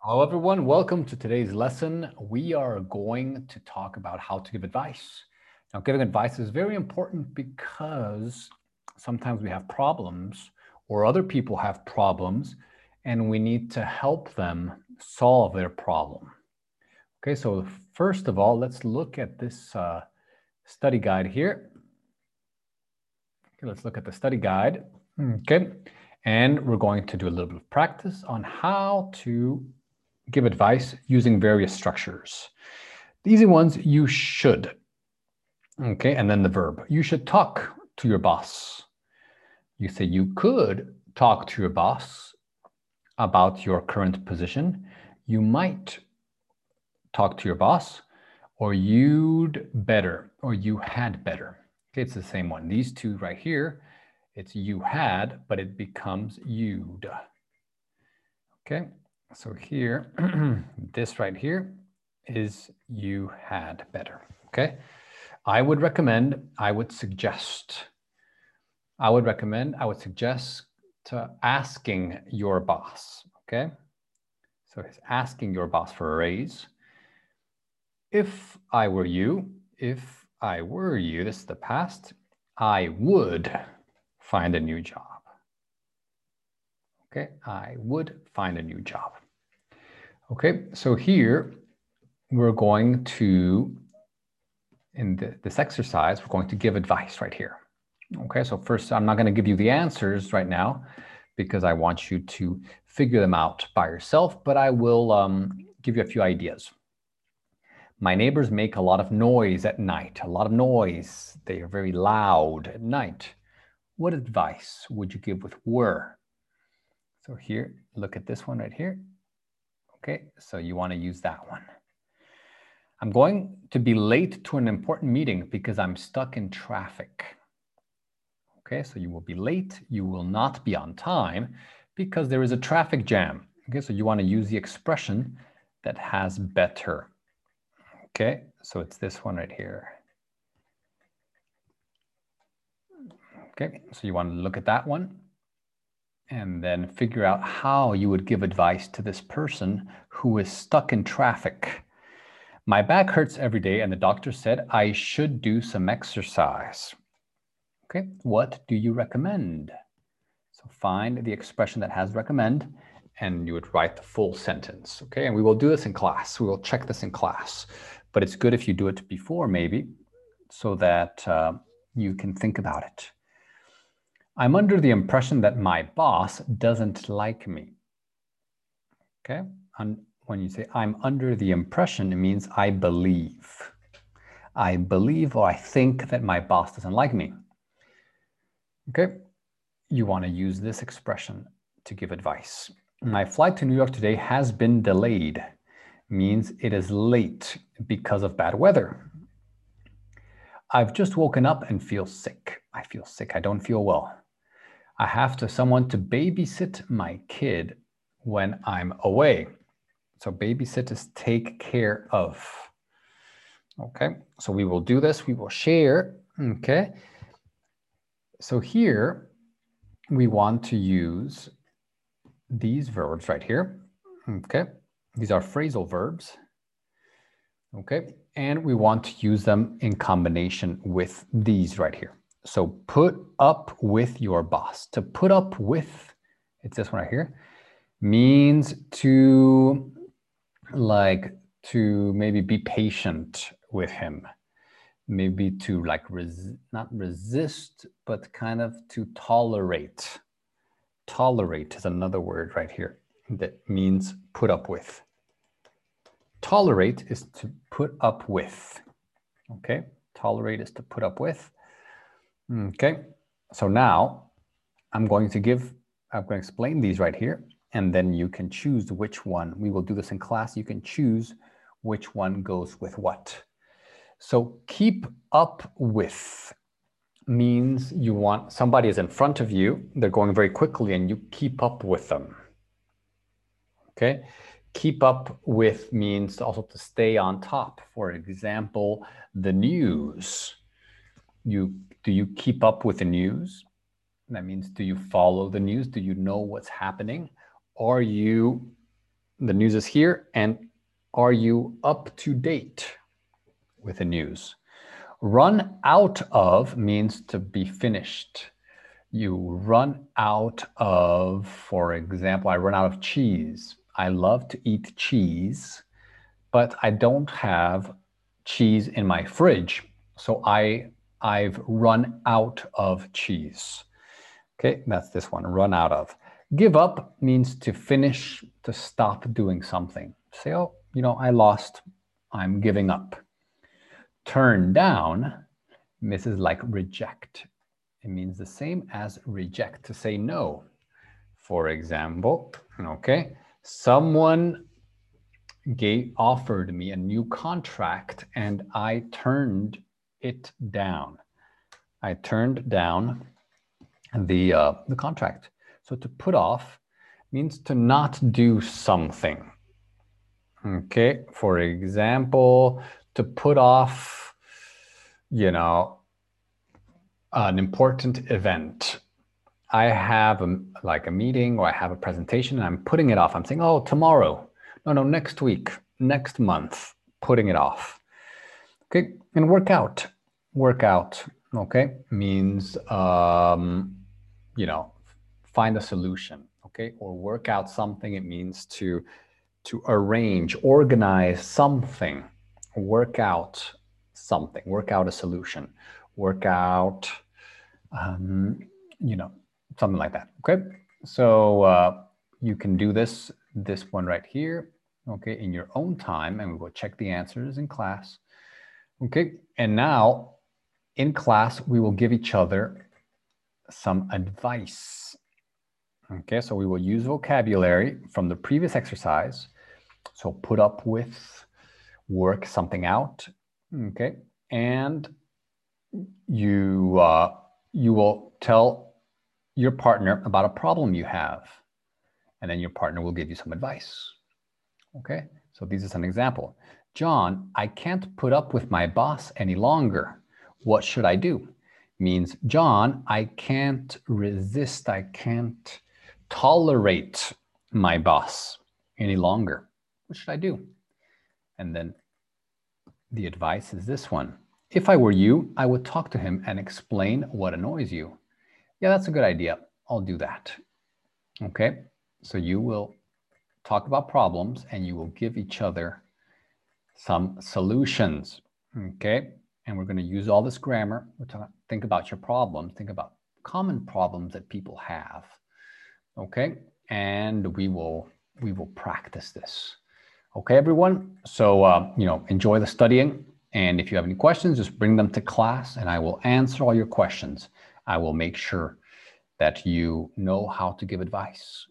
Hello, everyone. Welcome to today's lesson. We are going to talk about how to give advice. Now, giving advice is very important because sometimes we have problems or other people have problems and we need to help them solve their problem. Okay, so first of all, let's look at this uh, study guide here. Okay, let's look at the study guide. Okay, and we're going to do a little bit of practice on how to give advice using various structures. The easy ones, you should. Okay, and then the verb. You should talk to your boss. You say you could talk to your boss about your current position. You might talk to your boss, or you'd better, or you had better. Okay, it's the same one. These two right here, it's you had, but it becomes you'd. Okay, so here, this right here is you had better, okay? I would recommend, I would suggest, I would recommend, I would suggest to asking your boss, okay? So it's asking your boss for a raise. If I were you, if I were you, this is the past, I would find a new job. Okay, I would find a new job. Okay, so here we're going to, in the, this exercise, we're going to give advice right here. Okay, so first, I'm not going to give you the answers right now because I want you to figure them out by yourself, but I will um, give you a few ideas. My neighbors make a lot of noise at night, a lot of noise. They are very loud at night. What advice would you give with were? So here, look at this one right here. Okay, so you want to use that one. I'm going to be late to an important meeting because I'm stuck in traffic. Okay, so you will be late. You will not be on time because there is a traffic jam. Okay, so you want to use the expression that has better. Okay, so it's this one right here. Okay, so you want to look at that one and then figure out how you would give advice to this person who is stuck in traffic. My back hurts every day, and the doctor said I should do some exercise. Okay, what do you recommend? So find the expression that has recommend, and you would write the full sentence. Okay, and we will do this in class. We will check this in class, but it's good if you do it before, maybe, so that uh, you can think about it. I'm under the impression that my boss doesn't like me. Okay, and when you say I'm under the impression, it means I believe. I believe or I think that my boss doesn't like me. Okay, you want to use this expression to give advice. My flight to New York today has been delayed, means it is late because of bad weather. I've just woken up and feel sick. I feel sick. I don't feel well. I have to someone to babysit my kid when I'm away. So babysit is take care of. Okay, so we will do this. We will share. Okay. So here we want to use these verbs right here. Okay. These are phrasal verbs. Okay. And we want to use them in combination with these right here. So put up with your boss. To put up with, it's this one right here, means to like to maybe be patient with him. Maybe to like res- not resist but kind of to tolerate. Tolerate is another word right here that means put up with. Tolerate is to put up with. Okay? Tolerate is to put up with Okay, so now I'm going to give, I'm going to explain these right here, and then you can choose which one. We will do this in class. You can choose which one goes with what. So keep up with means you want somebody is in front of you, they're going very quickly, and you keep up with them. Okay, keep up with means also to stay on top. For example, the news. You do you keep up with the news? That means, do you follow the news? Do you know what's happening? Are you The news is here. And are you up to date with the news? Run out of means to be finished. You run out of, for example, I run out of cheese. I love to eat cheese, but I don't have cheese in my fridge. So I, I've run out of cheese. Okay, that's this one, run out of. Give up means to finish, to stop doing something. Say, oh, you know, I lost, I'm giving up. Turn down, Mrs. like reject. It means the same as reject, to say no. For example, okay, someone gave, offered me a new contract and I turned it down. I turned down the, uh, the contract. So to put off means to not do something. Okay, for example, to put off, you know, an important event. I have a, like a meeting or I have a presentation and I'm putting it off. I'm saying, oh, tomorrow. No, no, next week, next month, putting it off. Okay, and work out. Work out, okay, means, um, you know, find a solution, okay? Or work out something, it means to, to arrange, organize something, work out something, work out a solution, work out, um, you know, something like that, okay? So uh, you can do this, this one right here, okay, in your own time, and we will check the answers in class. Okay, and now in class, we will give each other some advice. Okay, so we will use vocabulary from the previous exercise. So put up with, work something out. Okay, and you uh, you will tell your partner about a problem you have, and then your partner will give you some advice. Okay, so this is an example. John, I can't put up with my boss any longer. What should I do? Means, John, I can't resist, I can't tolerate my boss any longer. What should I do? And then the advice is this one. If I were you, I would talk to him and explain what annoys you. Yeah, that's a good idea. I'll do that. Okay, so you will talk about problems and you will give each other some solutions. Okay, and we're going to use all this grammar. We're talking, think about your problems, think about common problems that people have okay? And we will, we will practice this. Okay, everyone? So, uh, you know, enjoy the studying. And if you have any questions, just bring them to class and I will answer all your questions. I will make sure that you know how to give advice.